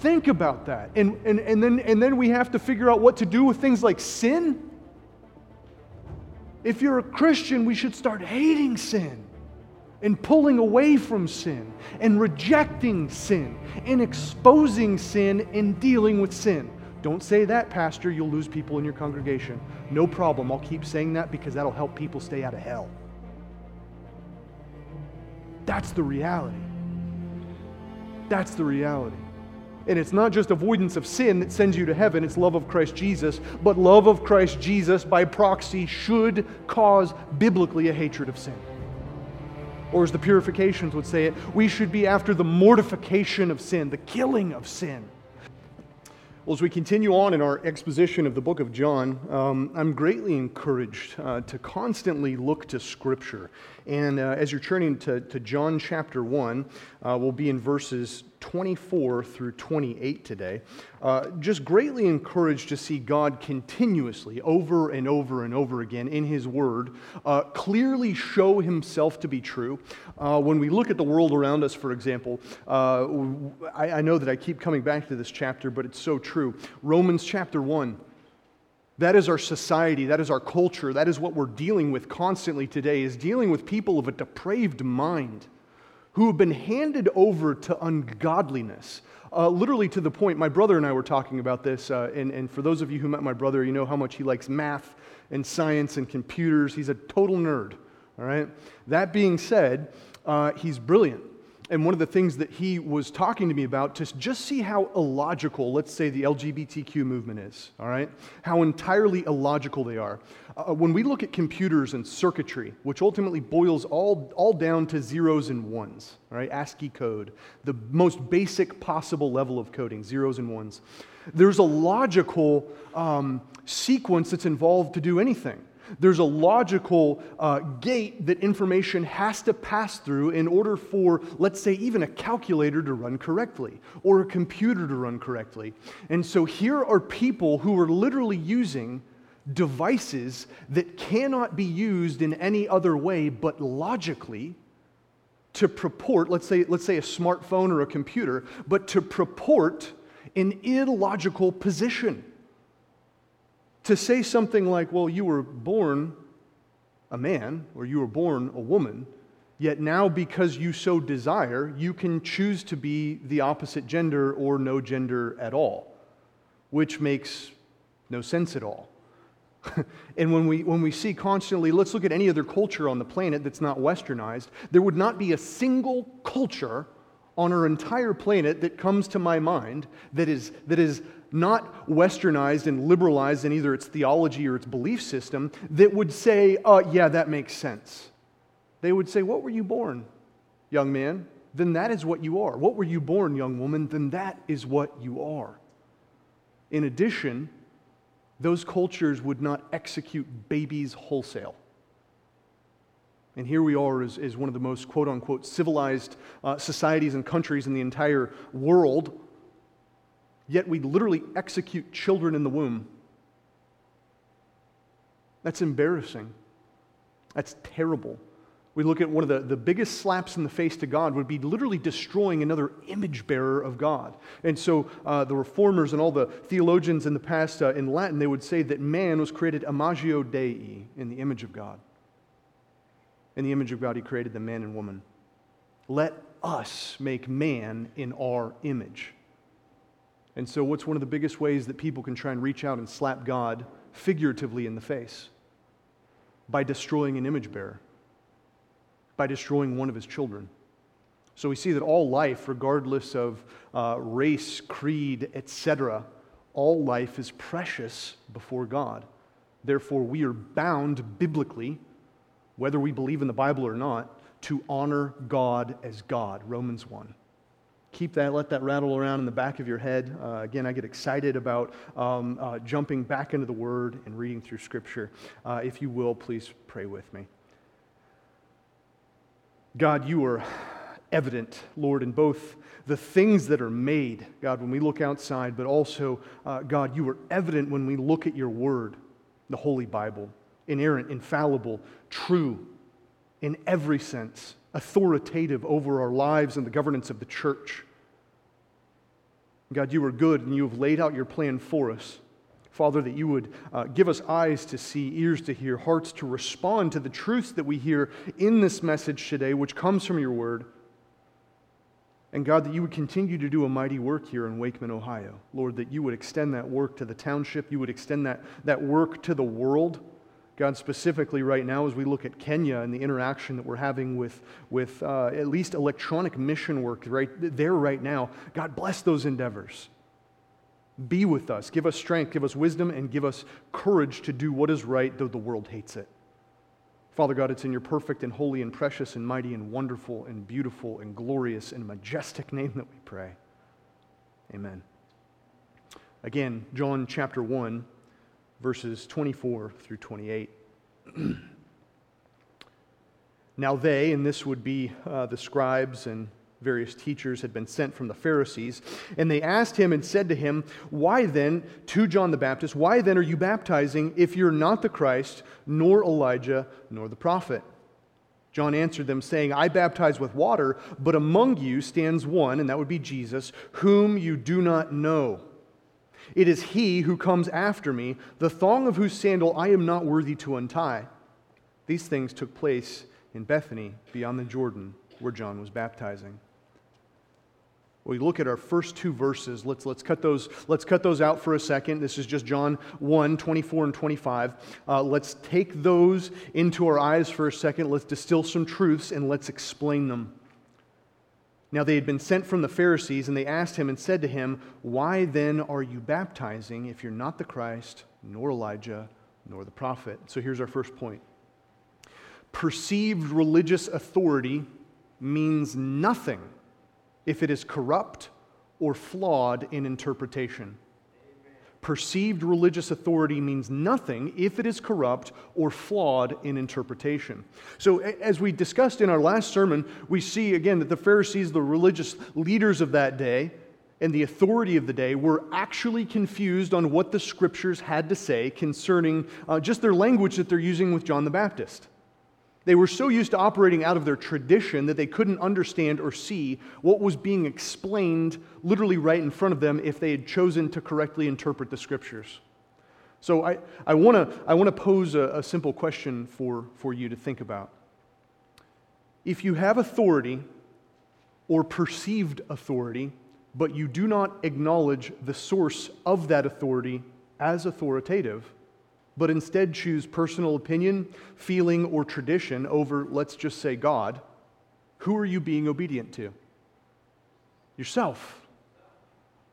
Think about that. And, and, and, then, and then we have to figure out what to do with things like sin. If you're a Christian, we should start hating sin and pulling away from sin and rejecting sin and exposing sin and dealing with sin. Don't say that, Pastor. You'll lose people in your congregation. No problem. I'll keep saying that because that'll help people stay out of hell. That's the reality. That's the reality. And it's not just avoidance of sin that sends you to heaven, it's love of Christ Jesus. But love of Christ Jesus by proxy should cause biblically a hatred of sin. Or as the purifications would say it, we should be after the mortification of sin, the killing of sin. Well, as we continue on in our exposition of the book of John, um, I'm greatly encouraged uh, to constantly look to Scripture. And uh, as you're turning to, to John chapter 1, uh, we'll be in verses 24 through 28 today. Uh, just greatly encouraged to see God continuously, over and over and over again in His Word, uh, clearly show Himself to be true. Uh, when we look at the world around us, for example, uh, I, I know that I keep coming back to this chapter, but it's so true. Romans chapter 1. That is our society, that is our culture, that is what we're dealing with constantly today, is dealing with people of a depraved mind who have been handed over to ungodliness. Uh, literally to the point, my brother and I were talking about this, uh, and, and for those of you who met my brother, you know how much he likes math and science and computers. He's a total nerd, all right? That being said, uh, he's brilliant. And one of the things that he was talking to me about to just see how illogical, let's say, the LGBTQ movement is, all right? How entirely illogical they are. Uh, when we look at computers and circuitry, which ultimately boils all, all down to zeros and ones, all right, ASCII code, the most basic possible level of coding, zeros and ones, there's a logical um, sequence that's involved to do anything. There's a logical uh, gate that information has to pass through in order for, let's say, even a calculator to run correctly or a computer to run correctly. And so here are people who are literally using devices that cannot be used in any other way but logically to purport, let's say, let's say a smartphone or a computer, but to purport an illogical position. To say something like, well, you were born a man or you were born a woman, yet now because you so desire, you can choose to be the opposite gender or no gender at all, which makes no sense at all. and when we, when we see constantly, let's look at any other culture on the planet that's not westernized, there would not be a single culture on our entire planet that comes to my mind that is, that is not westernized and liberalized in either its theology or its belief system that would say, uh, yeah, that makes sense. They would say, What were you born, young man? Then that is what you are. What were you born, young woman? Then that is what you are. In addition, those cultures would not execute babies wholesale. And here we are as, as one of the most quote unquote civilized uh, societies and countries in the entire world, yet we literally execute children in the womb. That's embarrassing. That's terrible we look at one of the, the biggest slaps in the face to God would be literally destroying another image bearer of God. And so uh, the reformers and all the theologians in the past uh, in Latin, they would say that man was created imago Dei, in the image of God. In the image of God, he created the man and woman. Let us make man in our image. And so, what's one of the biggest ways that people can try and reach out and slap God figuratively in the face? By destroying an image bearer by destroying one of his children. So we see that all life, regardless of uh, race, creed, etc., all life is precious before God. Therefore, we are bound biblically, whether we believe in the Bible or not, to honor God as God. Romans 1. Keep that, let that rattle around in the back of your head. Uh, again, I get excited about um, uh, jumping back into the Word and reading through Scripture. Uh, if you will, please pray with me. God, you are evident, Lord, in both the things that are made, God, when we look outside, but also, uh, God, you are evident when we look at your word, the Holy Bible, inerrant, infallible, true in every sense, authoritative over our lives and the governance of the church. God, you are good and you have laid out your plan for us. Father, that you would uh, give us eyes to see, ears to hear, hearts to respond to the truths that we hear in this message today, which comes from your word. And God, that you would continue to do a mighty work here in Wakeman, Ohio. Lord, that you would extend that work to the township, you would extend that, that work to the world. God, specifically right now, as we look at Kenya and the interaction that we're having with, with uh, at least electronic mission work right there right now, God, bless those endeavors. Be with us. Give us strength, give us wisdom, and give us courage to do what is right, though the world hates it. Father God, it's in your perfect and holy and precious and mighty and wonderful and beautiful and glorious and majestic name that we pray. Amen. Again, John chapter 1 verses 24 through 28. now, they, and this would be uh, the scribes and various teachers, had been sent from the Pharisees, and they asked him and said to him, Why then, to John the Baptist, why then are you baptizing if you're not the Christ, nor Elijah, nor the prophet? John answered them, saying, I baptize with water, but among you stands one, and that would be Jesus, whom you do not know. It is he who comes after me, the thong of whose sandal I am not worthy to untie. These things took place in Bethany, beyond the Jordan, where John was baptizing. We look at our first two verses. Let's, let's, cut those, let's cut those out for a second. This is just John 1 24 and 25. Uh, let's take those into our eyes for a second. Let's distill some truths and let's explain them. Now they had been sent from the Pharisees, and they asked him and said to him, Why then are you baptizing if you're not the Christ, nor Elijah, nor the prophet? So here's our first point perceived religious authority means nothing if it is corrupt or flawed in interpretation perceived religious authority means nothing if it is corrupt or flawed in interpretation. So, as we discussed in our last sermon, we see again that the Pharisees, the religious leaders of that day, and the authority of the day were actually confused on what the scriptures had to say concerning uh, just their language that they're using with John the Baptist. They were so used to operating out of their tradition that they couldn't understand or see what was being explained literally right in front of them if they had chosen to correctly interpret the scriptures. So I, I want to I wanna pose a, a simple question for, for you to think about. If you have authority or perceived authority, but you do not acknowledge the source of that authority as authoritative, but instead choose personal opinion, feeling, or tradition over, let's just say, God, who are you being obedient to? Yourself.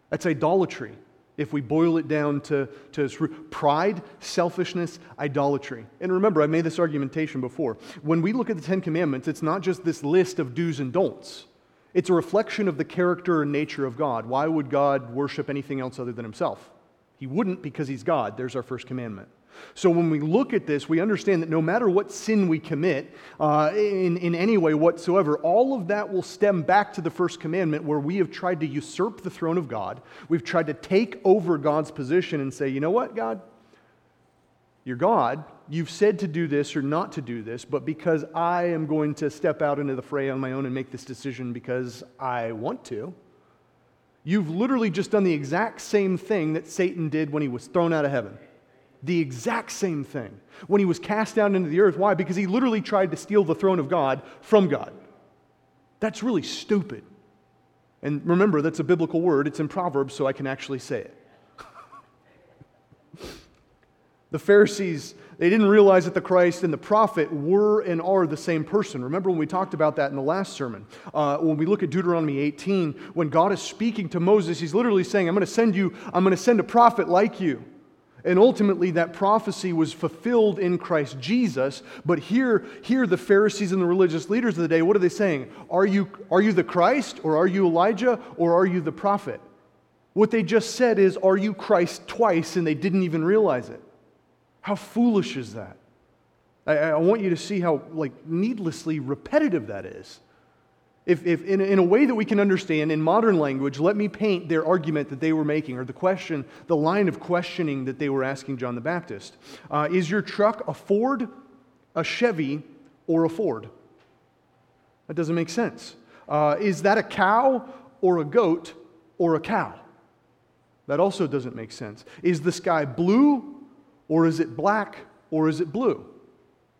That's idolatry. If we boil it down to, to pride, selfishness, idolatry. And remember, I made this argumentation before. When we look at the Ten Commandments, it's not just this list of do's and don'ts. It's a reflection of the character and nature of God. Why would God worship anything else other than himself? He wouldn't because he's God. There's our first commandment. So when we look at this, we understand that no matter what sin we commit uh, in, in any way whatsoever, all of that will stem back to the first commandment where we have tried to usurp the throne of God. We've tried to take over God's position and say, you know what, God? You're God. You've said to do this or not to do this, but because I am going to step out into the fray on my own and make this decision because I want to, you've literally just done the exact same thing that Satan did when he was thrown out of heaven the exact same thing when he was cast down into the earth. Why? Because he literally tried to steal the throne of God from God. That's really stupid. And remember, that's a biblical word. It's in Proverbs, so I can actually say it. the Pharisees, they didn't realize that the Christ and the prophet were and are the same person. Remember when we talked about that in the last sermon? Uh, when we look at Deuteronomy 18, when God is speaking to Moses, he's literally saying, I'm going to send you, I'm going to send a prophet like you. And ultimately, that prophecy was fulfilled in Christ Jesus. But here, here, the Pharisees and the religious leaders of the day, what are they saying? Are you, are you the Christ, or are you Elijah, or are you the prophet? What they just said is, Are you Christ twice? And they didn't even realize it. How foolish is that? I, I want you to see how like needlessly repetitive that is. If, if in, in, a way that we can understand in modern language, let me paint their argument that they were making, or the question, the line of questioning that they were asking John the Baptist. Uh, is your truck a Ford, a Chevy, or a Ford? That doesn't make sense. Uh, is that a cow, or a goat, or a cow? That also doesn't make sense. Is the sky blue or is it black or is it blue?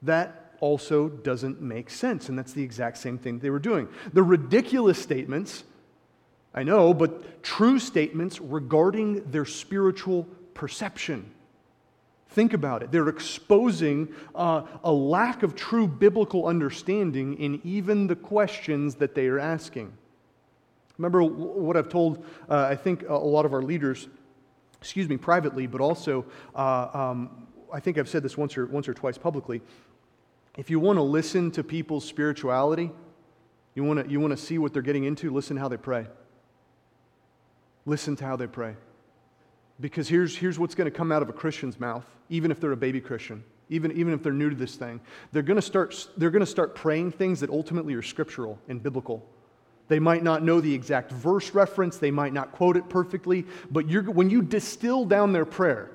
That also doesn't make sense. And that's the exact same thing they were doing. The ridiculous statements, I know, but true statements regarding their spiritual perception. Think about it. They're exposing uh, a lack of true biblical understanding in even the questions that they are asking. Remember what I've told, uh, I think, a lot of our leaders, excuse me, privately, but also, uh, um, I think I've said this once or, once or twice publicly. If you want to listen to people's spirituality, you want to, you want to see what they're getting into, listen how they pray. Listen to how they pray. Because here's, here's what's going to come out of a Christian's mouth, even if they're a baby Christian, even, even if they're new to this thing. They're going to start, they're going to start praying things that ultimately are scriptural and biblical. They might not know the exact verse reference, they might not quote it perfectly, but when you distill down their prayer,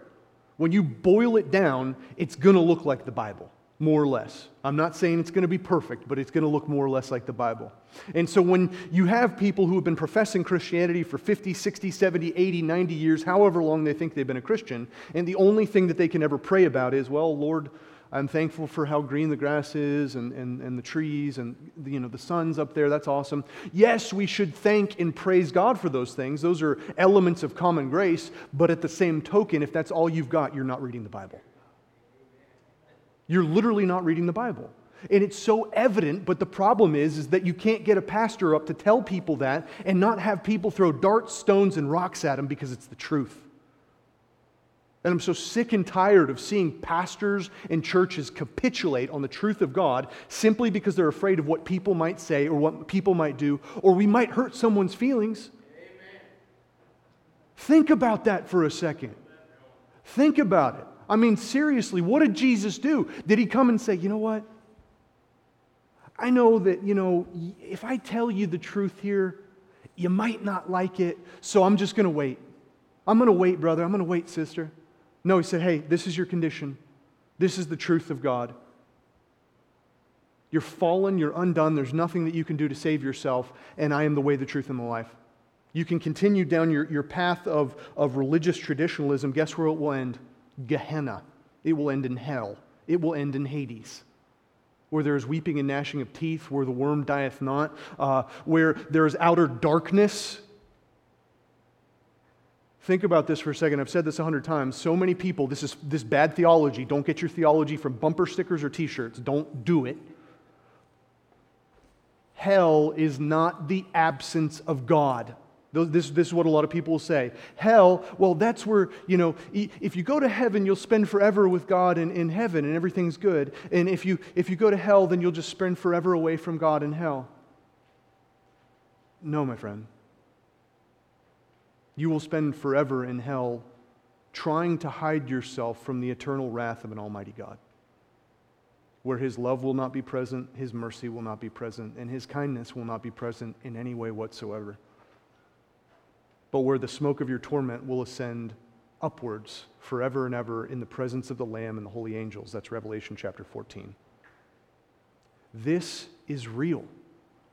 when you boil it down, it's going to look like the Bible more or less. I'm not saying it's going to be perfect, but it's going to look more or less like the Bible. And so when you have people who have been professing Christianity for 50, 60, 70, 80, 90 years, however long they think they've been a Christian, and the only thing that they can ever pray about is, well, Lord, I'm thankful for how green the grass is and, and, and the trees and the, you know, the sun's up there. That's awesome. Yes, we should thank and praise God for those things. Those are elements of common grace. But at the same token, if that's all you've got, you're not reading the Bible. You're literally not reading the Bible. And it's so evident, but the problem is, is that you can't get a pastor up to tell people that and not have people throw darts, stones, and rocks at him because it's the truth. And I'm so sick and tired of seeing pastors and churches capitulate on the truth of God simply because they're afraid of what people might say or what people might do, or we might hurt someone's feelings. Amen. Think about that for a second. Think about it. I mean, seriously, what did Jesus do? Did he come and say, you know what? I know that, you know, if I tell you the truth here, you might not like it, so I'm just going to wait. I'm going to wait, brother. I'm going to wait, sister. No, he said, hey, this is your condition. This is the truth of God. You're fallen, you're undone, there's nothing that you can do to save yourself, and I am the way, the truth, and the life. You can continue down your, your path of, of religious traditionalism. Guess where it will end? Gehenna. It will end in hell. It will end in Hades. Where there is weeping and gnashing of teeth, where the worm dieth not, uh, where there is outer darkness. Think about this for a second. I've said this a hundred times. So many people, this is this bad theology. Don't get your theology from bumper stickers or t shirts. Don't do it. Hell is not the absence of God. This, this is what a lot of people will say. Hell, well, that's where, you know, if you go to heaven, you'll spend forever with God in, in heaven and everything's good. And if you, if you go to hell, then you'll just spend forever away from God in hell. No, my friend. You will spend forever in hell trying to hide yourself from the eternal wrath of an almighty God, where his love will not be present, his mercy will not be present, and his kindness will not be present in any way whatsoever but where the smoke of your torment will ascend upwards forever and ever in the presence of the Lamb and the holy angels. That's Revelation chapter 14. This is real.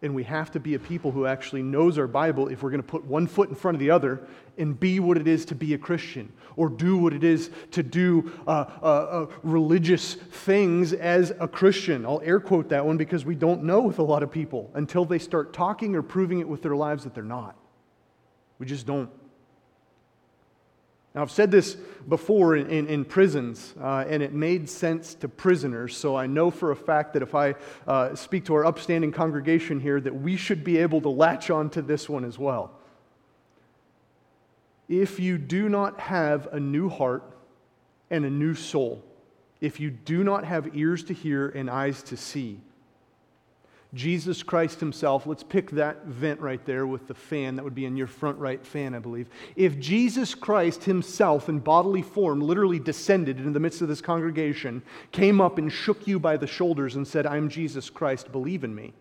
And we have to be a people who actually knows our Bible if we're going to put one foot in front of the other and be what it is to be a Christian or do what it is to do uh, uh, uh, religious things as a Christian. I'll air quote that one because we don't know with a lot of people until they start talking or proving it with their lives that they're not. We just don't. Now, I've said this before in, in, prisons, uh, and it made sense to prisoners, so I know for a fact that if I uh, speak to our upstanding congregation here, that we should be able to latch on to this one as well. If you do not have a new heart and a new soul, if you do not have ears to hear and eyes to see, Jesus Christ Himself, let's pick that vent right there with the fan. That would be in your front right fan, I believe. If Jesus Christ Himself, in bodily form, literally descended into the midst of this congregation, came up and shook you by the shoulders and said, I'm Jesus Christ, believe in me,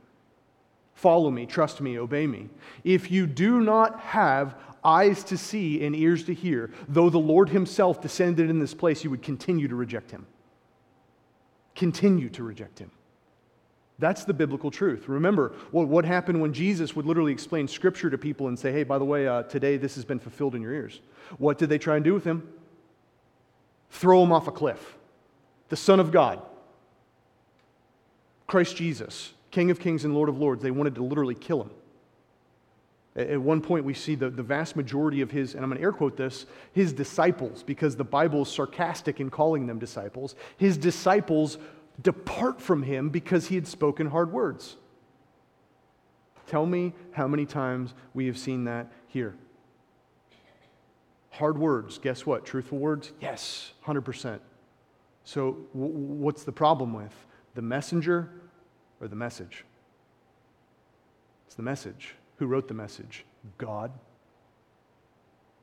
follow me, trust me, obey me. If you do not have eyes to see and ears to hear, though the Lord Himself descended in this place, you would continue to reject Him. Continue to reject Him. That's the biblical truth. Remember what, happened when Jesus would literally explain Scripture to people and say, hey, by the way, uh, today this has been fulfilled in your ears. What did they try and do with him? Throw him off a cliff. The Son of God, Christ Jesus, King of Kings and Lord of Lords, they wanted to literally kill him. At one point, we see the, the vast majority of his, and I'm going to air quote this, his disciples, because the Bible is sarcastic in calling them disciples. His disciples depart from him because he had spoken hard words. Tell me how many times we have seen that here. Hard words, guess what? Truthful words? Yes, 100%. So, w- what's the problem with? The messenger or the message? It's the message. Who wrote the message? God.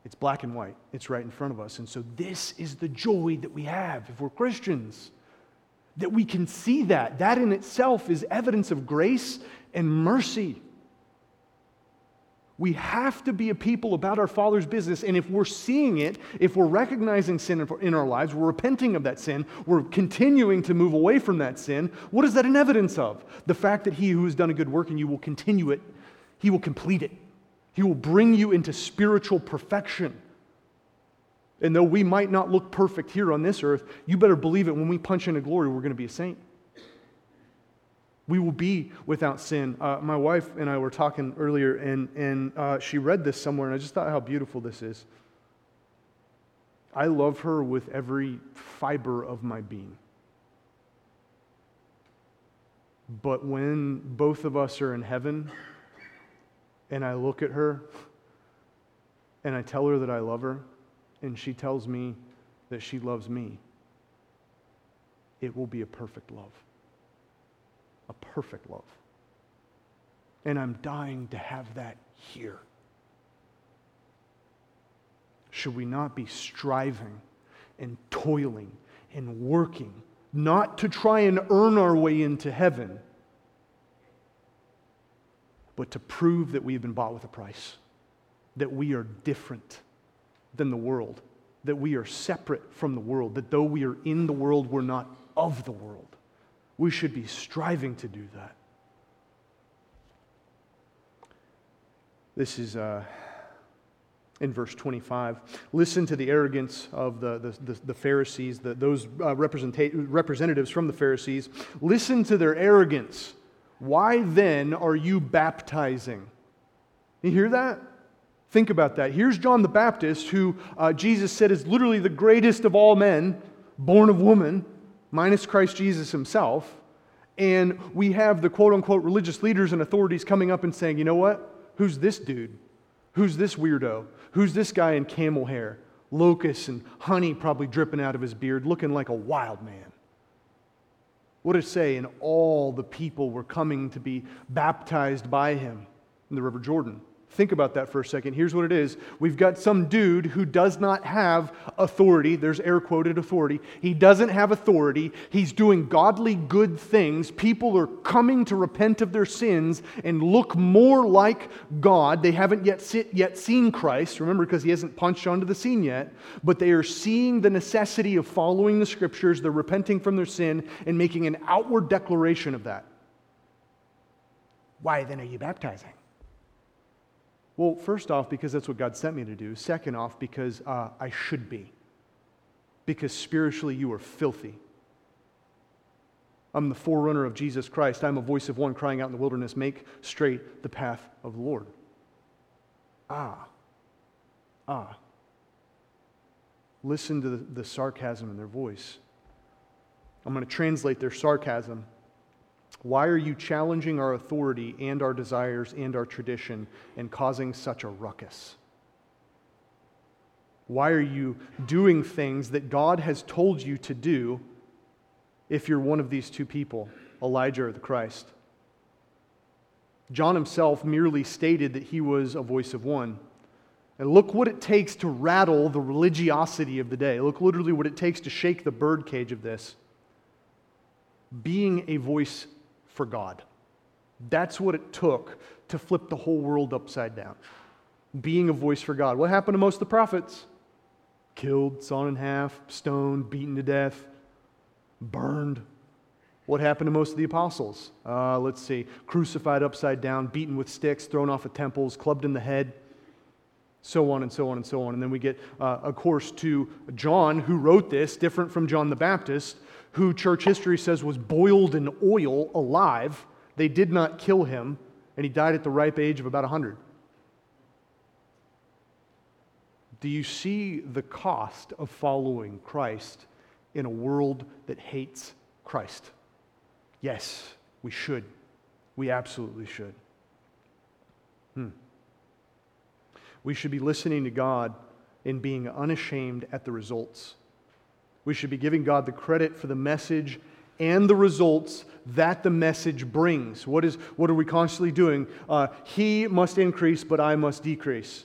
It's black and white, it's right in front of us. And so, this is the joy that we have if we're Christians that we can see that. That in itself is evidence of grace and mercy. We have to be a people about our Father's business. And if we're seeing it, if we're recognizing sin in our lives, we're repenting of that sin, we're continuing to move away from that sin, what is that an evidence of? The fact that He who has done a good work in you will continue it, He will complete it, He will bring you into spiritual perfection. And though we might not look perfect here on this earth, you better believe it when we punch into glory, we're going to be a saint. We will be without sin. Uh, my wife and I were talking earlier, and, and uh, she read this somewhere, and I just thought how beautiful this is. I love her with every fiber of my being. But when both of us are in heaven, and I look at her, and I tell her that I love her, and she tells me that she loves me, it will be a perfect love. A perfect love. And I'm dying to have that here. Should we not be striving and toiling and working, not to try and earn our way into heaven, but to prove that we have been bought with a price, that we are different? Than the world, that we are separate from the world, that though we are in the world, we're not of the world. We should be striving to do that. This is uh, in verse 25. Listen to the arrogance of the, the, the, the Pharisees, the, those uh, representatives from the Pharisees. Listen to their arrogance. Why then are you baptizing? You hear that? Think about that. Here's John the Baptist, who uh, Jesus said is literally the greatest of all men, born of woman, minus Christ Jesus himself. And we have the quote unquote religious leaders and authorities coming up and saying, you know what? Who's this dude? Who's this weirdo? Who's this guy in camel hair? Locusts and honey probably dripping out of his beard, looking like a wild man. What it say? And all the people were coming to be baptized by him in the River Jordan. Think about that for a second. Here's what it is we've got some dude who does not have authority. There's air quoted authority. He doesn't have authority. He's doing godly good things. People are coming to repent of their sins and look more like God. They haven't yet, sit, yet seen Christ, remember, because he hasn't punched onto the scene yet, but they are seeing the necessity of following the scriptures. They're repenting from their sin and making an outward declaration of that. Why then are you baptizing? Well, first off, because that's what God sent me to do. Second off, because uh, I should be. Because spiritually, you are filthy. I'm the forerunner of Jesus Christ. I'm a voice of one crying out in the wilderness, make straight the path of the Lord. Ah, ah. Listen to the, the sarcasm in their voice. I'm going to translate their sarcasm why are you challenging our authority and our desires and our tradition and causing such a ruckus? Why are you doing things that God has told you to do if you're one of these two people, Elijah or the Christ? John himself merely stated that he was a voice of one. And look what it takes to rattle the religiosity of the day. Look literally what it takes to shake the birdcage of this. Being a voice for God. That's what it took to flip the whole world upside down. Being a voice for God. What happened to most of the prophets? Killed, sawn in half, stoned, beaten to death, burned. What happened to most of the apostles? Uh, let's see. Crucified upside down, beaten with sticks, thrown off of temples, clubbed in the head, so on and so on and so on. And then we get, uh, of course, to John, who wrote this, different from John the Baptist, who church history says was boiled in oil alive. They did not kill him, and he died at the ripe age of about 100. Do you see the cost of following Christ in a world that hates Christ? Yes, we should. We absolutely should. Hmm. We should be listening to God and being unashamed at the results. We should be giving God the credit for the message and the results that the message brings. What, is, what are we constantly doing? Uh, he must increase, but I must decrease.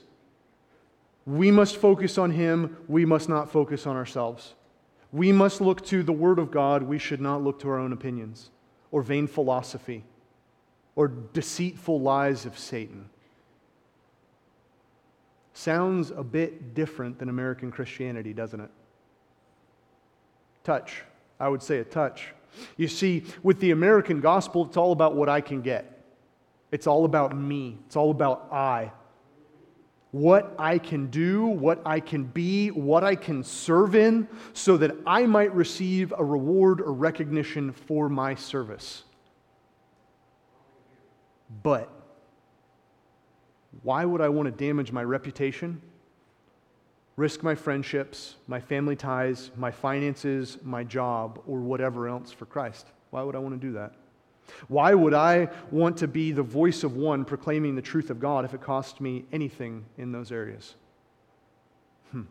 We must focus on Him, we must not focus on ourselves. We must look to the Word of God, we should not look to our own opinions or vain philosophy or deceitful lies of Satan. Sounds a bit different than American Christianity, doesn't it? Touch. I would say a touch. You see, with the American gospel, it's all about what I can get. It's all about me. It's all about I. What I can do, what I can be, what I can serve in, so that I might receive a reward or recognition for my service. But why would I want to damage my reputation? Risk my friendships, my family ties, my finances, my job, or whatever else for Christ? Why would I want to do that? Why would I want to be the voice of one proclaiming the truth of God if it cost me anything in those areas? Hmm.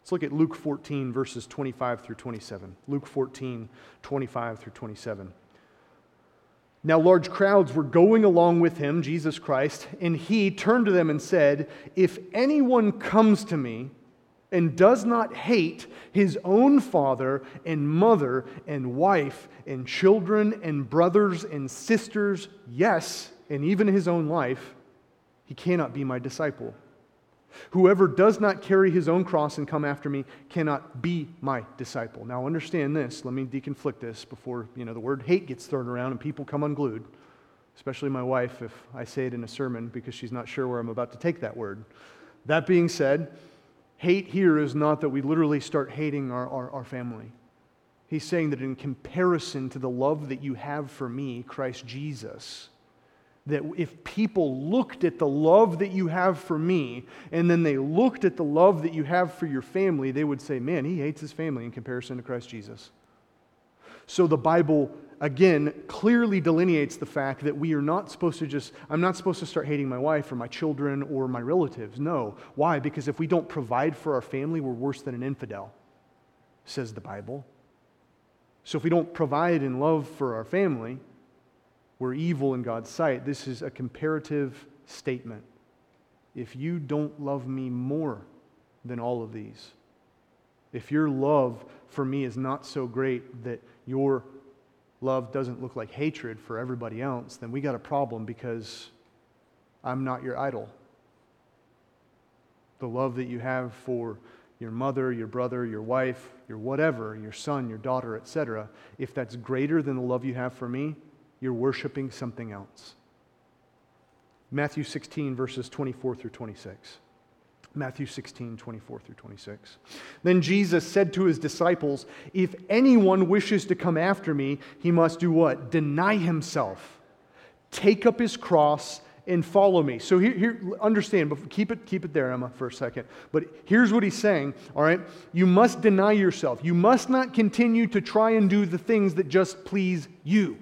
Let's look at Luke 14, verses 25 through 27. Luke 14, 25 through 27. Now, large crowds were going along with him, Jesus Christ, and he turned to them and said, If anyone comes to me and does not hate his own father and mother and wife and children and brothers and sisters, yes, and even his own life, he cannot be my disciple. Whoever does not carry his own cross and come after me cannot be my disciple. Now understand this. Let me deconflict this before, you know, the word hate gets thrown around and people come unglued. Especially my wife if I say it in a sermon because she's not sure where I'm about to take that word. That being said, hate here is not that we literally start hating our, our, our family. He's saying that in comparison to the love that you have for me, Christ Jesus, that if people looked at the love that you have for me and then they looked at the love that you have for your family, they would say, man, he hates his family in comparison to Christ Jesus. So the Bible, again, clearly delineates the fact that we are not supposed to just, I'm not supposed to start hating my wife or my children or my relatives. No. Why? Because if we don't provide for our family, we're worse than an infidel, says the Bible. So if we don't provide in love for our family, we're evil in God's sight. This is a comparative statement. If you don't love me more than all of these, if your love for me is not so great that your love doesn't look like hatred for everybody else, then we got a problem because I'm not your idol. The love that you have for your mother, your brother, your wife, your whatever, your son, your daughter, etc., if that's greater than the love you have for me, you're worshiping something else. Matthew 16, verses 24 through 26. Matthew 16, 24 through 26. Then Jesus said to his disciples, If anyone wishes to come after me, he must do what? Deny himself, take up his cross, and follow me. So here, here understand, but keep it, keep it there, Emma, for a second. But here's what he's saying, all right? You must deny yourself. You must not continue to try and do the things that just please you.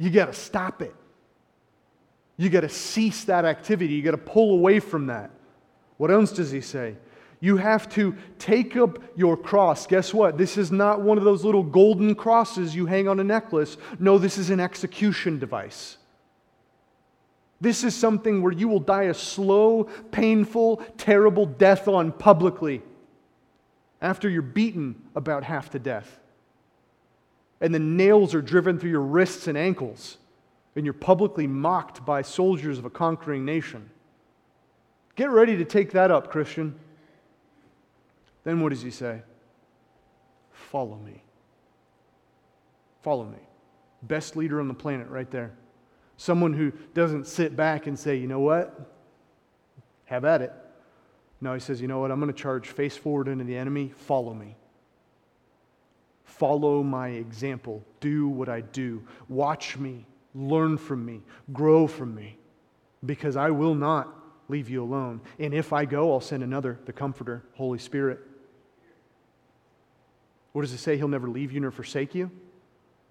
You got to stop it. You got to cease that activity. You got to pull away from that. What else does he say? You have to take up your cross. Guess what? This is not one of those little golden crosses you hang on a necklace. No, this is an execution device. This is something where you will die a slow, painful, terrible death on publicly after you're beaten about half to death and the nails are driven through your wrists and ankles, and you're publicly mocked by soldiers of a conquering nation. Get ready to take that up, Christian. Then what does he say? Follow me. Follow me. Best leader on the planet, right there. Someone who doesn't sit back and say, you know what? Have at it. No, he says, you know what? I'm going to charge face forward into the enemy. Follow me. Follow my example. Do what I do. Watch me. Learn from me. Grow from me. Because I will not leave you alone. And if I go, I'll send another, the Comforter, Holy Spirit. What does it say? He'll never leave you nor forsake you.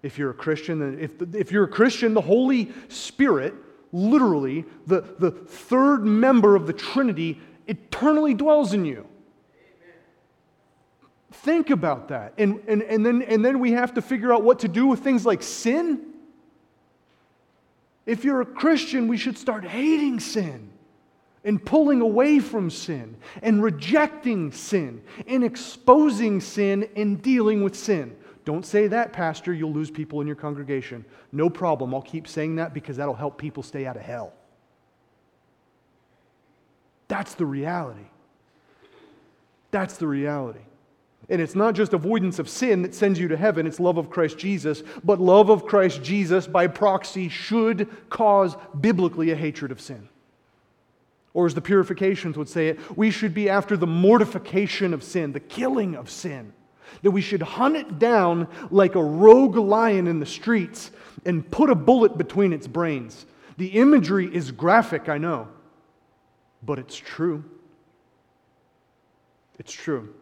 If you're a Christian, if, if you're a Christian, the Holy Spirit, literally, the, the third member of the Trinity, eternally dwells in you. Think about that. And, and, and, then, and then we have to figure out what to do with things like sin. If you're a Christian, we should start hating sin and pulling away from sin and rejecting sin and exposing sin and dealing with sin. Don't say that, Pastor. You'll lose people in your congregation. No problem. I'll keep saying that because that'll help people stay out of hell. That's the reality. That's the reality. And it's not just avoidance of sin that sends you to heaven, it's love of Christ Jesus. But love of Christ Jesus by proxy should cause biblically a hatred of sin. Or as the purifications would say it, we should be after the mortification of sin, the killing of sin. That we should hunt it down like a rogue lion in the streets and put a bullet between its brains. The imagery is graphic, I know, but it's true. It's true.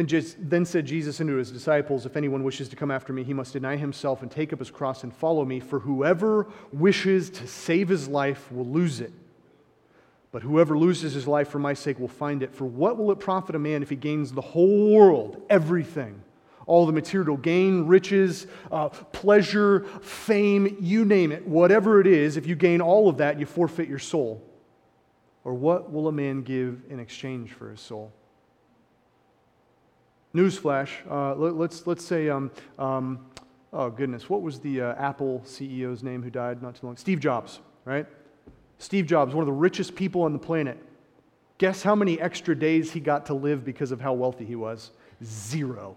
And just, then said Jesus unto his disciples, If anyone wishes to come after me, he must deny himself and take up his cross and follow me. For whoever wishes to save his life will lose it. But whoever loses his life for my sake will find it. For what will it profit a man if he gains the whole world, everything? All the material gain, riches, uh, pleasure, fame, you name it, whatever it is, if you gain all of that, you forfeit your soul. Or what will a man give in exchange for his soul? Newsflash. Uh, let, us let's, let's say, um, um, oh goodness, what was the uh, Apple CEO's name who died not too long? Steve Jobs, right? Steve Jobs, one of the richest people on the planet. Guess how many extra days he got to live because of how wealthy he was? Zero.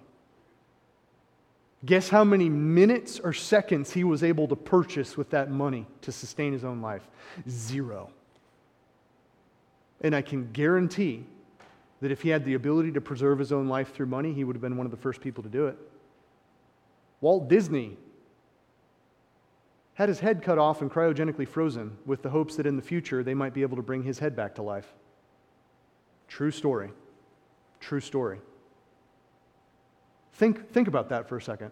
Guess how many minutes or seconds he was able to purchase with that money to sustain his own life? Zero. And I can guarantee that if he had the ability to preserve his own life through money, he would have been one of the first people to do it. Walt Disney had his head cut off and cryogenically frozen with the hopes that in the future they might be able to bring his head back to life. True story. True story. Think, think about that for a second.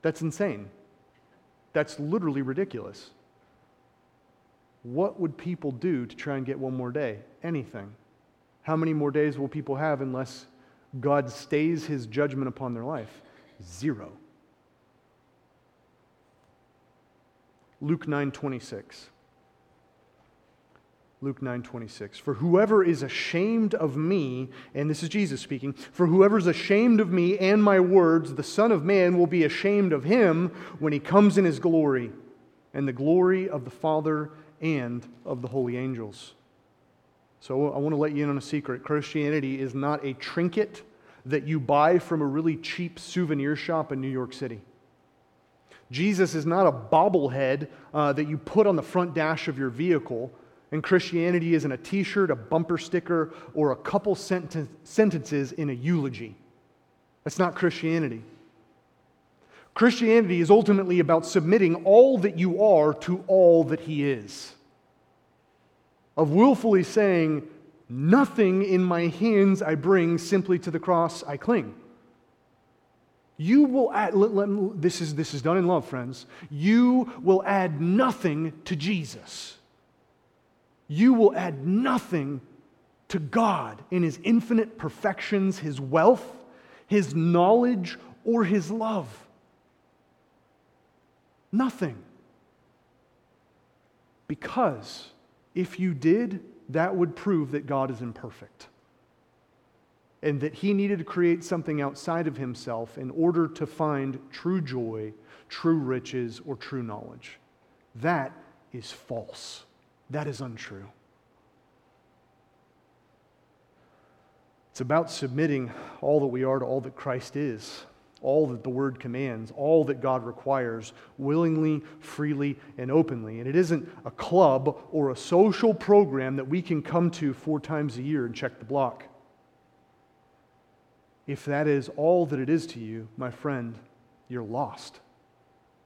That's insane. That's literally ridiculous. What would people do to try and get one more day? Anything. How many more days will people have unless God stays his judgment upon their life? Zero. Luke 9:26. Luke 9:26. For whoever is ashamed of me, and this is Jesus speaking, for whoever is ashamed of me and my words, the Son of Man will be ashamed of him when he comes in his glory, and the glory of the Father and of the holy angels. So I want to let you in on a secret. Christianity is not a trinket that you buy from a really cheap souvenir shop in New York City. Jesus is not a bobblehead uh, that you put on the front dash of your vehicle. And Christianity isn't a t shirt, a bumper sticker, or a couple senten- sentences in a eulogy. That's not Christianity. Christianity is ultimately about submitting all that you are to all that He is of willfully saying, Nothing in my hands I bring, simply to the cross I cling. You will add, let, let, this, is, this is done in love, friends. You will add nothing to Jesus. You will add nothing to God in His infinite perfections, His wealth, His knowledge, or His love. Nothing. Because if you did, that would prove that God is imperfect and that he needed to create something outside of himself in order to find true joy, true riches, or true knowledge. That is false. That is untrue. It's about submitting all that we are to all that Christ is, all that the Word commands, all that God requires, willingly, freely, and openly. And it isn't a club or a social program that we can come to four times a year and check the block. If that is all that it is to you, my friend, you're lost.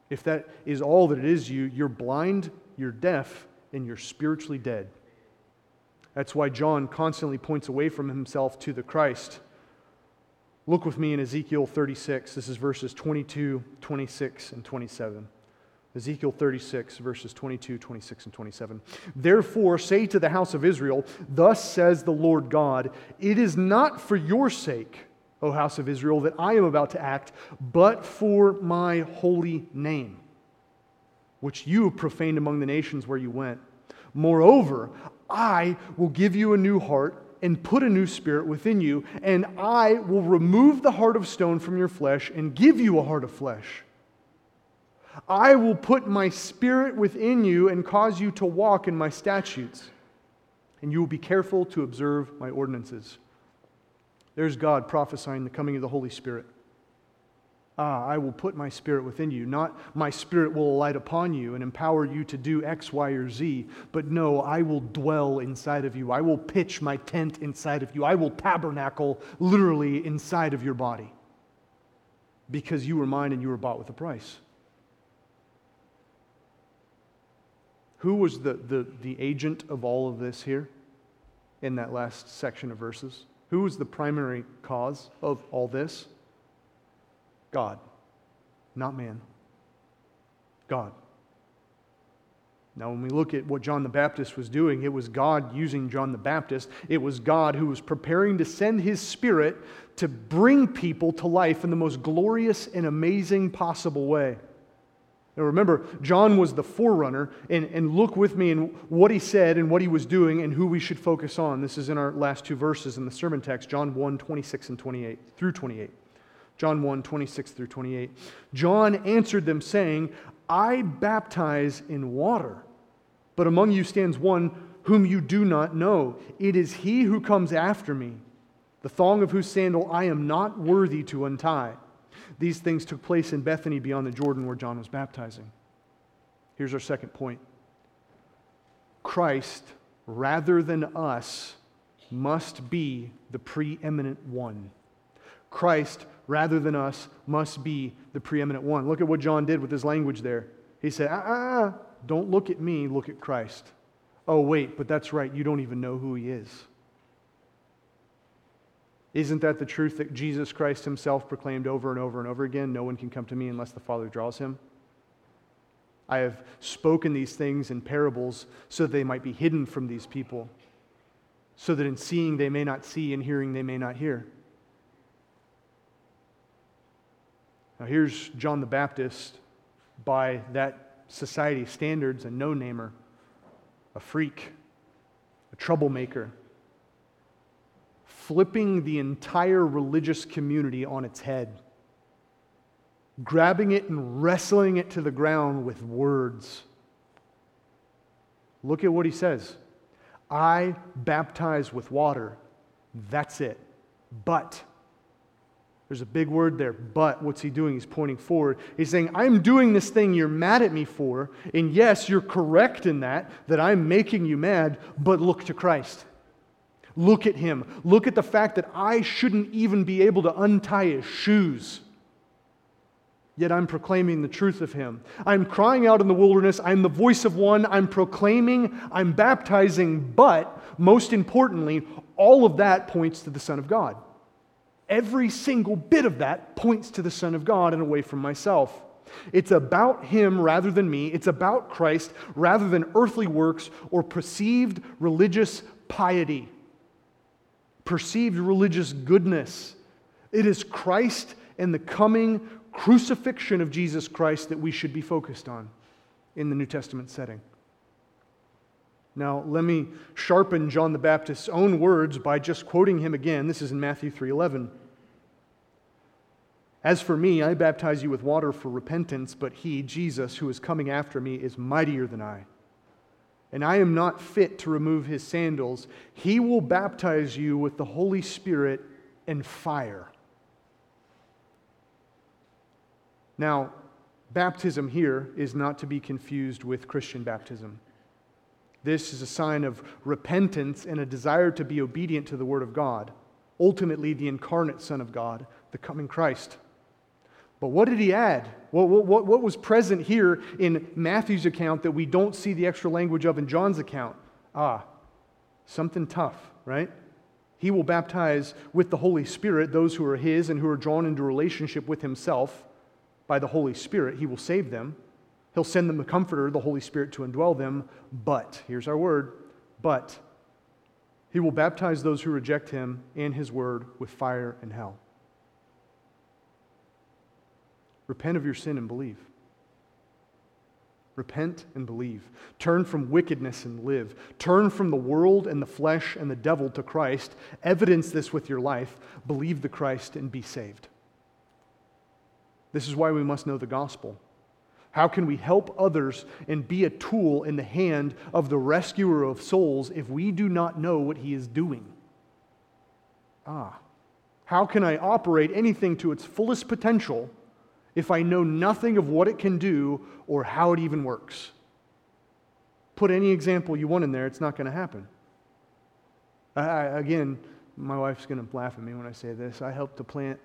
If that is all that it is you, you're blind, you're deaf, and you're spiritually dead. That's why John constantly points away from himself to the Christ. Look with me in Ezekiel 36. This is verses 22, 26, and 27. Ezekiel 36, verses 22, 26, and 27. Therefore, say to the house of Israel, Thus says the Lord God, It is not for your sake, O house of Israel, that I am about to act, but for my holy name, which you have profaned among the nations where you went. Moreover, I will give you a new heart and put a new spirit within you, and I will remove the heart of stone from your flesh and give you a heart of flesh. I will put my spirit within you and cause you to walk in my statutes, and you will be careful to observe my ordinances. There's God prophesying the coming of the Holy Spirit. Ah, I will put my spirit within you. Not my spirit will alight upon you and empower you to do X, Y, or Z, but no, I will dwell inside of you. I will pitch my tent inside of you. I will tabernacle literally inside of your body because you were mine and you were bought with a price. Who was the, the, the agent of all of this here in that last section of verses? Who was the primary cause of all this? God, not man. God. Now, when we look at what John the Baptist was doing, it was God using John the Baptist. It was God who was preparing to send his spirit to bring people to life in the most glorious and amazing possible way. Now, remember, John was the forerunner, and, and look with me in what he said and what he was doing and who we should focus on. This is in our last two verses in the sermon text, John 1 26 and 28 through 28. John 1 26 through 28. John answered them, saying, I baptize in water, but among you stands one whom you do not know. It is he who comes after me, the thong of whose sandal I am not worthy to untie. These things took place in Bethany beyond the Jordan where John was baptizing. Here's our second point Christ, rather than us, must be the preeminent one. Christ, rather than us, must be the preeminent one. Look at what John did with his language there. He said, ah, ah, ah, don't look at me, look at Christ. Oh, wait, but that's right, you don't even know who he is. Isn't that the truth that Jesus Christ himself proclaimed over and over and over again? No one can come to me unless the Father draws him. I have spoken these things in parables so that they might be hidden from these people, so that in seeing they may not see, and hearing they may not hear. Now, here's John the Baptist by that society's standards a no namer, a freak, a troublemaker, flipping the entire religious community on its head, grabbing it and wrestling it to the ground with words. Look at what he says I baptize with water. That's it. But there's a big word there, but what's he doing? He's pointing forward. He's saying, I'm doing this thing you're mad at me for, and yes, you're correct in that, that I'm making you mad, but look to Christ. Look at him. Look at the fact that I shouldn't even be able to untie his shoes. Yet I'm proclaiming the truth of him. I'm crying out in the wilderness. I'm the voice of one. I'm proclaiming. I'm baptizing. But most importantly, all of that points to the Son of God. Every single bit of that points to the Son of God and away from myself. It's about Him rather than me. It's about Christ rather than earthly works or perceived religious piety, perceived religious goodness. It is Christ and the coming crucifixion of Jesus Christ that we should be focused on in the New Testament setting. Now, let me sharpen John the Baptist's own words by just quoting him again. This is in Matthew 3:11. As for me, I baptize you with water for repentance, but he, Jesus, who is coming after me, is mightier than I. and I am not fit to remove his sandals, he will baptize you with the Holy Spirit and fire. Now, baptism here is not to be confused with Christian baptism. This is a sign of repentance and a desire to be obedient to the Word of God, ultimately, the incarnate Son of God, the coming Christ. But what did he add? What, what, what was present here in Matthew's account that we don't see the extra language of in John's account? Ah, something tough, right? He will baptize with the Holy Spirit those who are his and who are drawn into relationship with himself by the Holy Spirit. He will save them. He'll send them the Comforter, the Holy Spirit, to indwell them. But, here's our word, but he will baptize those who reject him and his word with fire and hell. Repent of your sin and believe. Repent and believe. Turn from wickedness and live. Turn from the world and the flesh and the devil to Christ. Evidence this with your life. Believe the Christ and be saved. This is why we must know the gospel. How can we help others and be a tool in the hand of the rescuer of souls if we do not know what he is doing? Ah, how can I operate anything to its fullest potential if I know nothing of what it can do or how it even works. Put any example you want in there, it's not going to happen. I, again, my wife's going to laugh at me when I say this. I helped to plant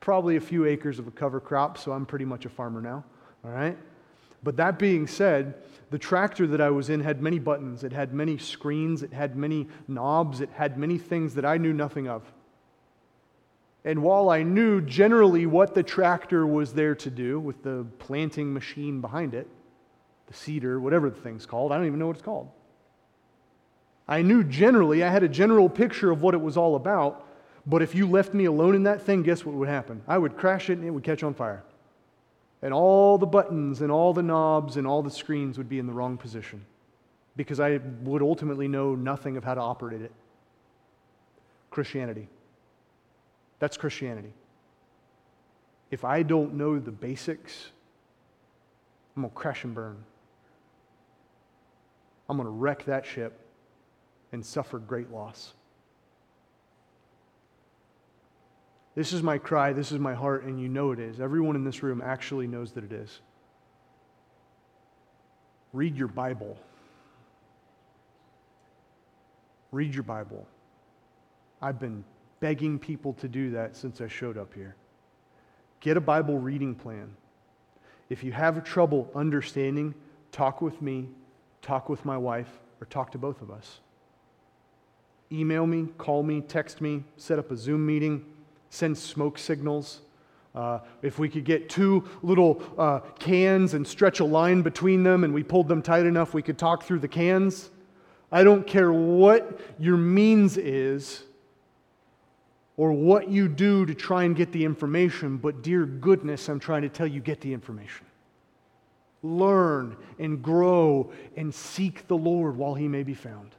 probably a few acres of a cover crop, so I'm pretty much a farmer now, all right? But that being said, the tractor that I was in had many buttons, it had many screens, it had many knobs, it had many things that I knew nothing of. And while I knew generally what the tractor was there to do with the planting machine behind it, the seeder, whatever the thing's called, I don't even know what it's called. I knew generally, I had a general picture of what it was all about, but if you left me alone in that thing, guess what would happen? I would crash it and it would catch on fire. And all the buttons and all the knobs and all the screens would be in the wrong position because I would ultimately know nothing of how to operate it. Christianity. That's Christianity. If I don't know the basics, I'm going to crash and burn. I'm going to wreck that ship and suffer great loss. This is my cry, this is my heart, and you know it is. Everyone in this room actually knows that it is. Read your Bible. Read your Bible. I've been begging people to do that since I showed up here. Get a Bible reading plan. If you have trouble understanding, talk with me, talk with my wife, or talk to both of us. Email me, call me, text me, set up a Zoom meeting, send smoke signals. Uh, if we could get two little uh, cans and stretch a line between them and we pulled them tight enough, we could talk through the cans. I don't care what your means is or what you do to try and get the information, but dear goodness, I'm trying to tell you get the information. Learn and grow and seek the Lord while he may be found.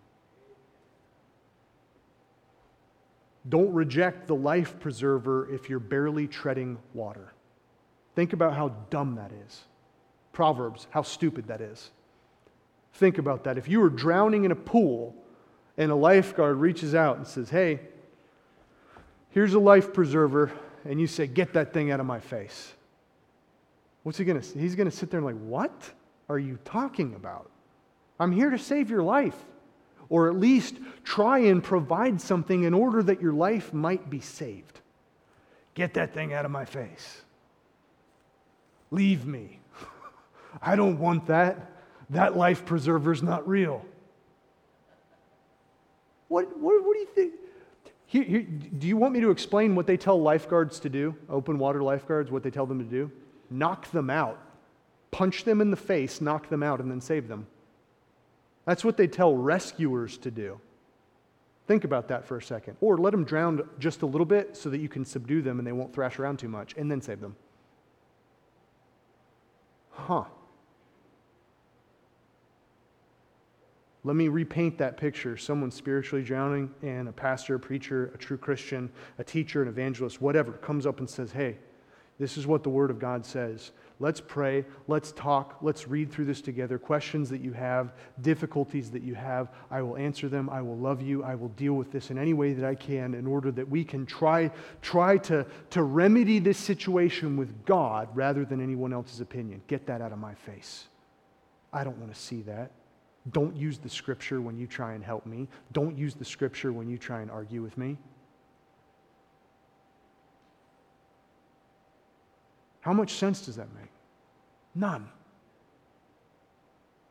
Don't reject the life preserver if you're barely treading water. Think about how dumb that is. Proverbs, how stupid that is. Think about that. If you were drowning in a pool and a lifeguard reaches out and says, Hey, here's a life preserver, and you say, Get that thing out of my face. What's he going to He's going to sit there and, like, What are you talking about? I'm here to save your life, or at least try and provide something in order that your life might be saved. Get that thing out of my face. Leave me. I don't want that. That life preserver's not real. What, what, what do you think? Here, here, do you want me to explain what they tell lifeguards to do, open water lifeguards, what they tell them to do? Knock them out. Punch them in the face, knock them out, and then save them. That's what they tell rescuers to do. Think about that for a second. Or let them drown just a little bit so that you can subdue them and they won't thrash around too much, and then save them. Huh. Let me repaint that picture. Someone spiritually drowning, and a pastor, a preacher, a true Christian, a teacher, an evangelist, whatever, comes up and says, Hey, This is what the Word of God says. Let's pray. Let's talk. Let's read through this together. Questions that you have, difficulties that you have, I will answer them. I will love you. I will deal with this in any way that I can in order that we can try, try to, to remedy this situation with God rather than anyone else's opinion. Get that out of my face. I don't want to see that. Don't use the scripture when you try and help me. Don't use the scripture when you try and argue with me. How much sense does that make? None.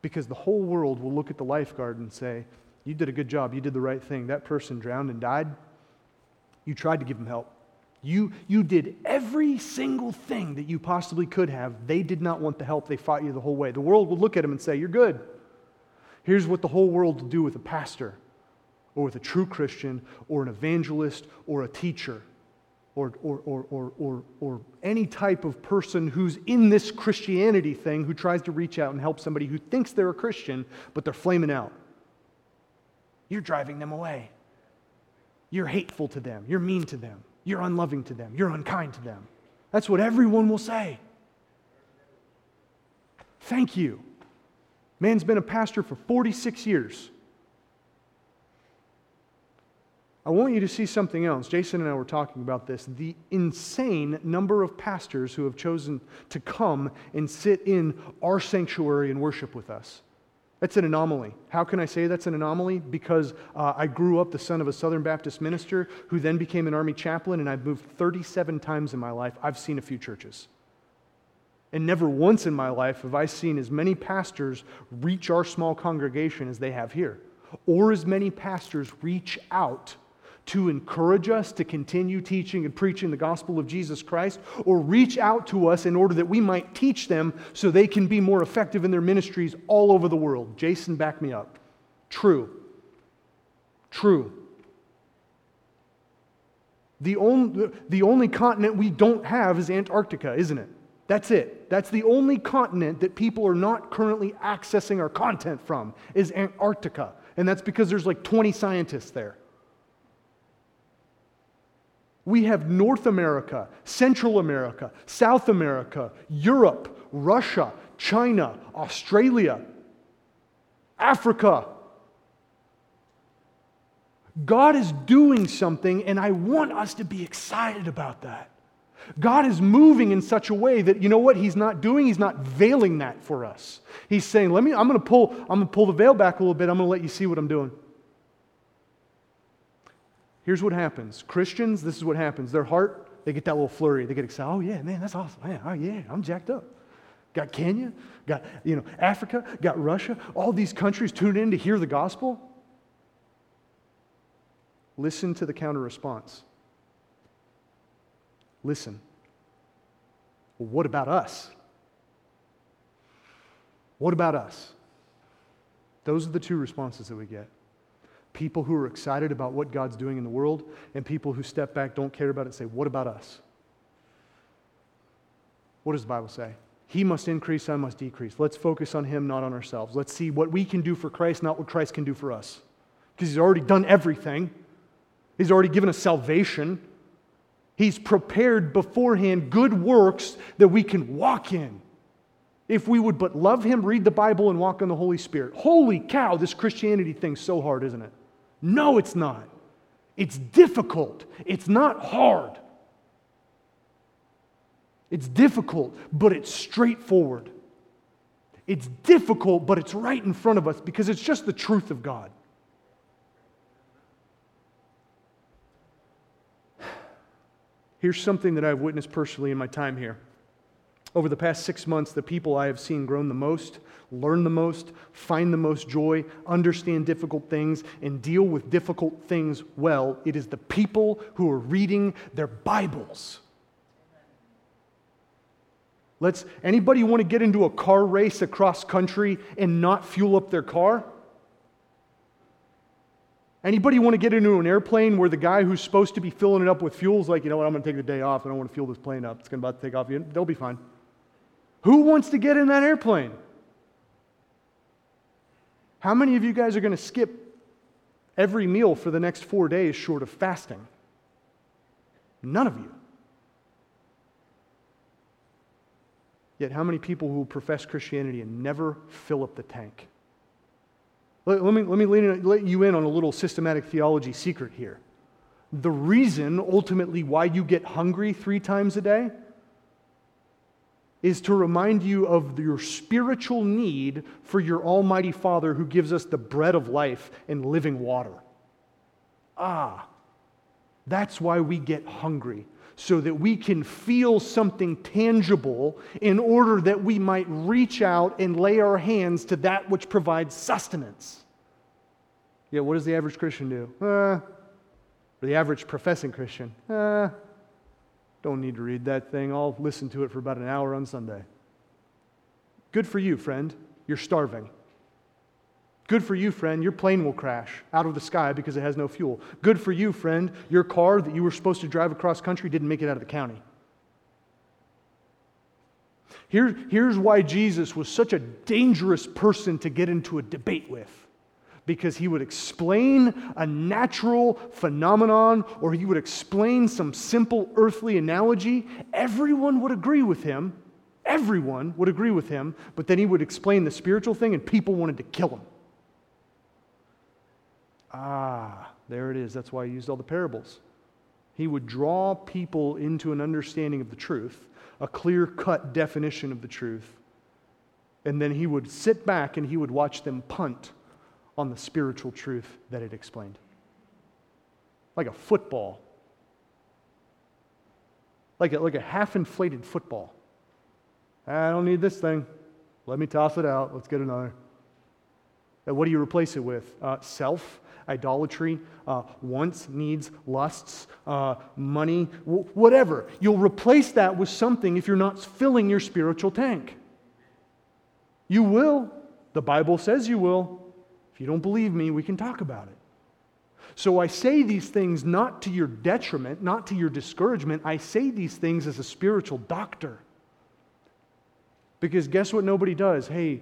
Because the whole world will look at the lifeguard and say, You did a good job. You did the right thing. That person drowned and died. You tried to give them help. You, you did every single thing that you possibly could have. They did not want the help. They fought you the whole way. The world will look at him and say, You're good. Here's what the whole world will do with a pastor, or with a true Christian, or an evangelist, or a teacher or, or, or, or, or, or any type of person who's in this Christianity thing who tries to reach out and help somebody who thinks they're a Christian, but they're flaming out. You're driving them away. You're hateful to them. You're mean to them. You're unloving to them. You're unkind to them. That's what everyone will say. Thank you. Man's been a pastor for 46 years. I want you to see something else. Jason and I were talking about this. The insane number of pastors who have chosen to come and sit in our sanctuary and worship with us. That's an anomaly. How can I say that's an anomaly? Because uh, I grew up the son of a Southern Baptist minister who then became an Army chaplain, and I've moved 37 times in my life. I've seen a few churches. And never once in my life have I seen as many pastors reach our small congregation as they have here, or as many pastors reach out to encourage us to continue teaching and preaching the gospel of Jesus Christ, or reach out to us in order that we might teach them so they can be more effective in their ministries all over the world. Jason, back me up. True. True. The only, the only continent we don't have is Antarctica, isn't it? That's it. That's the only continent that people are not currently accessing our content from is Antarctica. And that's because there's like 20 scientists there. We have North America, Central America, South America, Europe, Russia, China, Australia, Africa. God is doing something, and I want us to be excited about that. God is moving in such a way that you know what he's not doing he's not veiling that for us. He's saying, "Let me I'm to pull I'm to pull the veil back a little bit. I'm to let you see what I'm doing." Here's what happens Christians, this is what happens. Their heart, they get that little flurry. They get excited. Oh, yeah, man, that's awesome. Man, oh, yeah, I'm jacked up. Got Kenya, got, you know, Africa, got Russia, all these countries tuned in to hear the gospel. Listen to the counter response. Listen. Well, what about us? What about us? Those are the two responses that we get people who are excited about what God's doing in the world, and people who step back, don't care about it, and say, What about us? What does the Bible say? He must increase, I must decrease. Let's focus on Him, not on ourselves. Let's see what we can do for Christ, not what Christ can do for us. Because He's already done everything, He's already given us salvation. He's prepared beforehand good works that we can walk in. If we would but love Him, read the Bible, and walk in the Holy Spirit. Holy cow, this Christianity thing's so hard, isn't it? No, it's not. It's difficult. It's not hard. It's difficult, but it's straightforward. It's difficult, but it's right in front of us because it's just the truth of God. Here's something that I've witnessed personally in my time here. Over the past six months, the people I have seen grown the most, learn the most, find the most joy, understand difficult things, and deal with difficult things well, it is the people who are reading their Bibles. Let's anybody want to get into a car race across country and not fuel up their car? Anybody want to get into an airplane where the guy who's supposed to be filling it up with fuel is like, you know what, I'm going to take the day off. I don't want to fuel this plane up. It's going to about to take off. They'll be fine. Who wants to get in that airplane? How many of you guys are going to skip every meal for the next four days short of fasting? None of you. Yet, how many people who profess Christianity and never fill up the tank? Let, let me, let me let you in on a little systematic theology secret here. The reason, ultimately, why you get hungry three times a day is to remind you of your spiritual need for your Almighty Father who gives us the bread of life and living water. Ah, that's why we get hungry, so that we can feel something tangible in order that we might reach out and lay our hands to that which provides sustenance. Yeah, what does the average Christian do? Uh, or the average professing Christian? Uh, don't need to read that thing. I'll listen to it for about an hour on Sunday. Good for you, friend. You're starving. Good for you, friend. Your plane will crash out of the sky because it has no fuel. Good for you, friend. Your car that you were supposed to drive across country didn't make it out of the county. Here, here's why Jesus was such a dangerous person to get into a debate with because he would explain a natural phenomenon or he would explain some simple earthly analogy, everyone would agree with him. Everyone would agree with him, but then he would explain the spiritual thing and people wanted to kill him. Ah, there it is. That's why he used all the parables. He would draw people into an understanding of the truth, a clear cut definition of the truth, and then he would sit back and he would watch them punt on the spiritual truth that it explained. Like a football. Like a, like a half inflated football. I don't need this thing. Let me toss it out. Let's get another. And what do you replace it with? Uh, self, idolatry, uh, wants, needs, lusts, uh, money, w- whatever. You'll replace that with something if you're not filling your spiritual tank. You will. The Bible says you will you don't believe me, we can talk about it. So I say these things not to your detriment, not to your discouragement. I say these things as a spiritual doctor. Because guess what nobody does? Hey,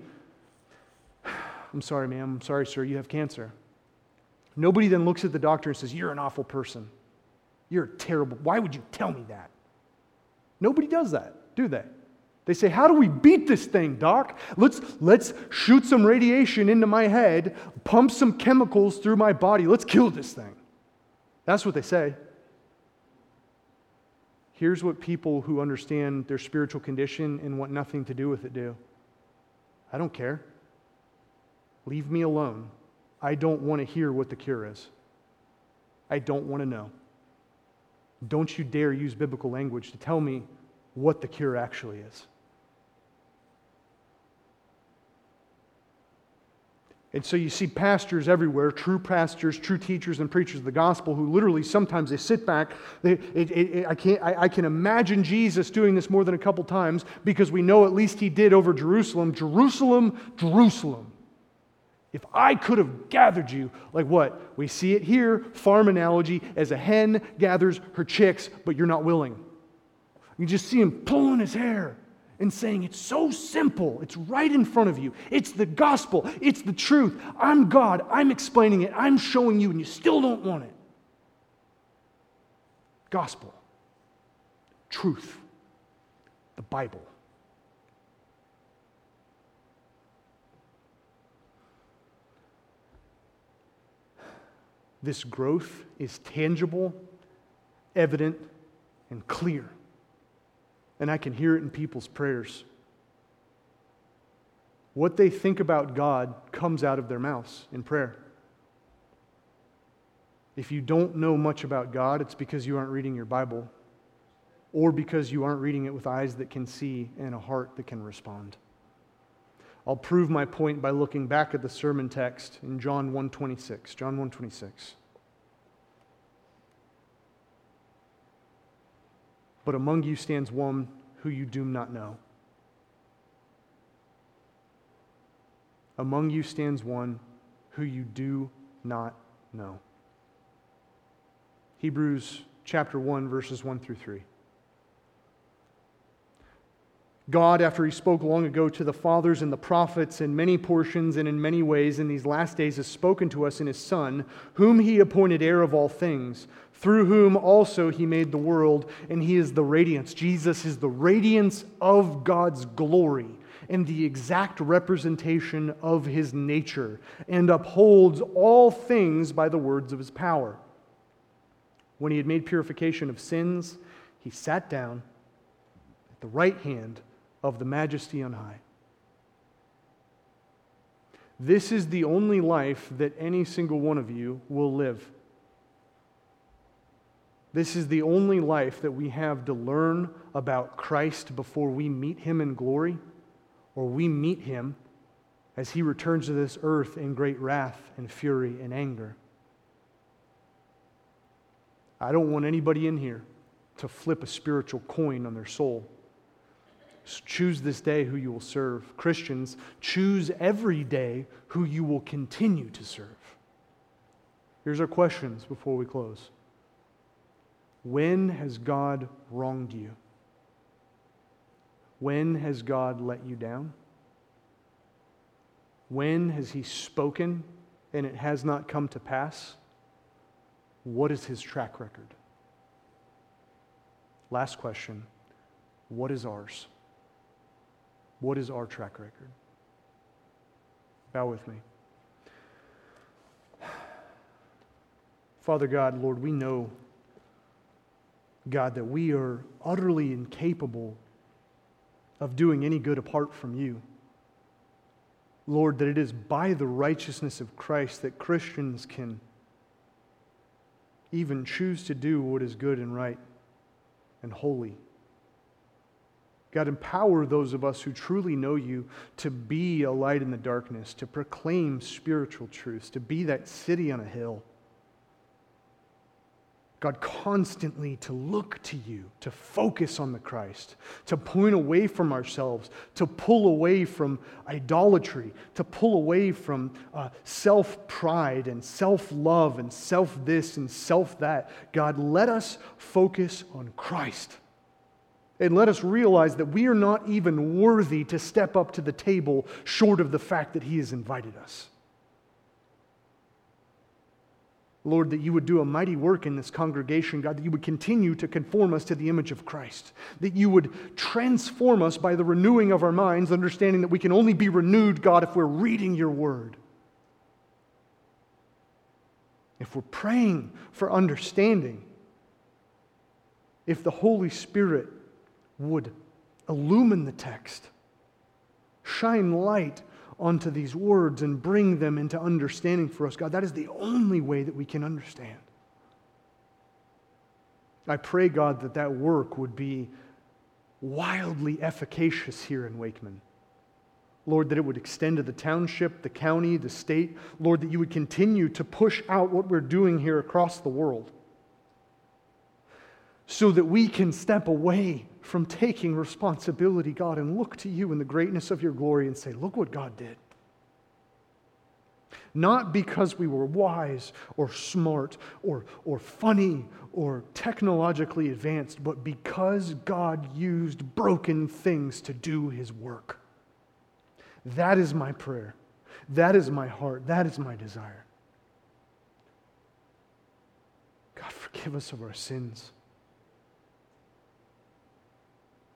I'm sorry, ma'am. I'm sorry, sir. You have cancer. Nobody then looks at the doctor and says, You're an awful person. You're terrible. Why would you tell me that? Nobody does that, do they? They say, How do we beat this thing, doc? Let's, let's shoot some radiation into my head, pump some chemicals through my body. Let's kill this thing. That's what they say. Here's what people who understand their spiritual condition and want nothing to do with it do I don't care. Leave me alone. I don't want to hear what the cure is. I don't want to know. Don't you dare use biblical language to tell me what the cure actually is. And so you see pastors everywhere, true pastors, true teachers, and preachers of the gospel who literally sometimes they sit back. They, it, it, I, can't, I, I can imagine Jesus doing this more than a couple times because we know at least he did over Jerusalem. Jerusalem, Jerusalem. If I could have gathered you, like what? We see it here, farm analogy, as a hen gathers her chicks, but you're not willing. You just see him pulling his hair and saying, It's so simple. It's right in front of you. It's the gospel. It's the truth. I'm God. I'm explaining it. I'm showing you, and you still don't want it. Gospel, truth, the Bible. This growth is tangible, evident, and clear and I can hear it in people's prayers. What they think about God comes out of their mouths in prayer. If you don't know much about God, it's because you aren't reading your Bible or because you aren't reading it with eyes that can see and a heart that can respond. I'll prove my point by looking back at the sermon text in John 1:26. John 1:26. But among you stands one who you do not know. Among you stands one who you do not know. Hebrews chapter 1, verses 1 through 3. God, after he spoke long ago to the fathers and the prophets in many portions and in many ways in these last days, has spoken to us in his Son, whom he appointed heir of all things, through whom also he made the world, and he is the radiance. Jesus is the radiance of God's glory and the exact representation of his nature, and upholds all things by the words of his power. When he had made purification of sins, he sat down at the right hand of the majesty on high. This is the only life that any single one of you will live. This is the only life that we have to learn about Christ before we meet him in glory or we meet him as he returns to this earth in great wrath and fury and anger. I don't want anybody in here to flip a spiritual coin on their soul. Choose this day who you will serve. Christians, choose every day who you will continue to serve. Here's our questions before we close When has God wronged you? When has God let you down? When has He spoken and it has not come to pass? What is His track record? Last question What is ours? What is our track record? Bow with me. Father God, Lord, we know, God, that we are utterly incapable of doing any good apart from you. Lord, that it is by the righteousness of Christ that Christians can even choose to do what is good and right and holy. God, empower those of us who truly know you to be a light in the darkness, to proclaim spiritual truths, to be that city on a hill. God, constantly to look to you, to focus on the Christ, to point away from ourselves, to pull away from idolatry, to pull away from uh, self pride and self love and self this and self that. God, let us focus on Christ. And let us realize that we are not even worthy to step up to the table short of the fact that He has invited us. Lord, that you would do a mighty work in this congregation, God, that you would continue to conform us to the image of Christ, that you would transform us by the renewing of our minds, understanding that we can only be renewed, God, if we're reading your word. If we're praying for understanding, if the Holy Spirit would illumine the text, shine light onto these words, and bring them into understanding for us. God, that is the only way that we can understand. I pray, God, that that work would be wildly efficacious here in Wakeman. Lord, that it would extend to the township, the county, the state. Lord, that you would continue to push out what we're doing here across the world so that we can step away from taking responsibility, God, and look to you in the greatness of your glory and say, Look what God did. Not because we were wise or smart or, or funny or technologically advanced, but because God used broken things to do his work. That is my prayer. That is my heart. That is my desire. God, forgive us of our sins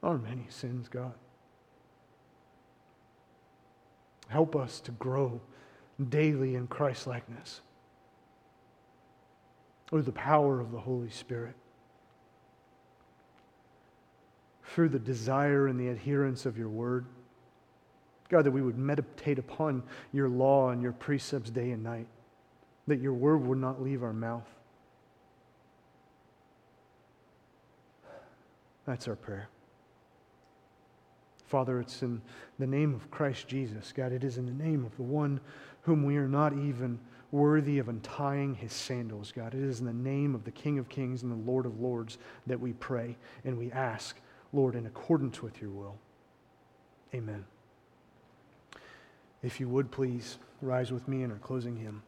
our many sins, God. Help us to grow daily in Christ likeness through the power of the Holy Spirit, through the desire and the adherence of your word. God, that we would meditate upon your law and your precepts day and night, that your word would not leave our mouth. That's our prayer. Father, it's in the name of Christ Jesus. God, it is in the name of the one whom we are not even worthy of untying his sandals, God. It is in the name of the King of Kings and the Lord of Lords that we pray and we ask, Lord, in accordance with your will. Amen. If you would please rise with me in our closing hymn.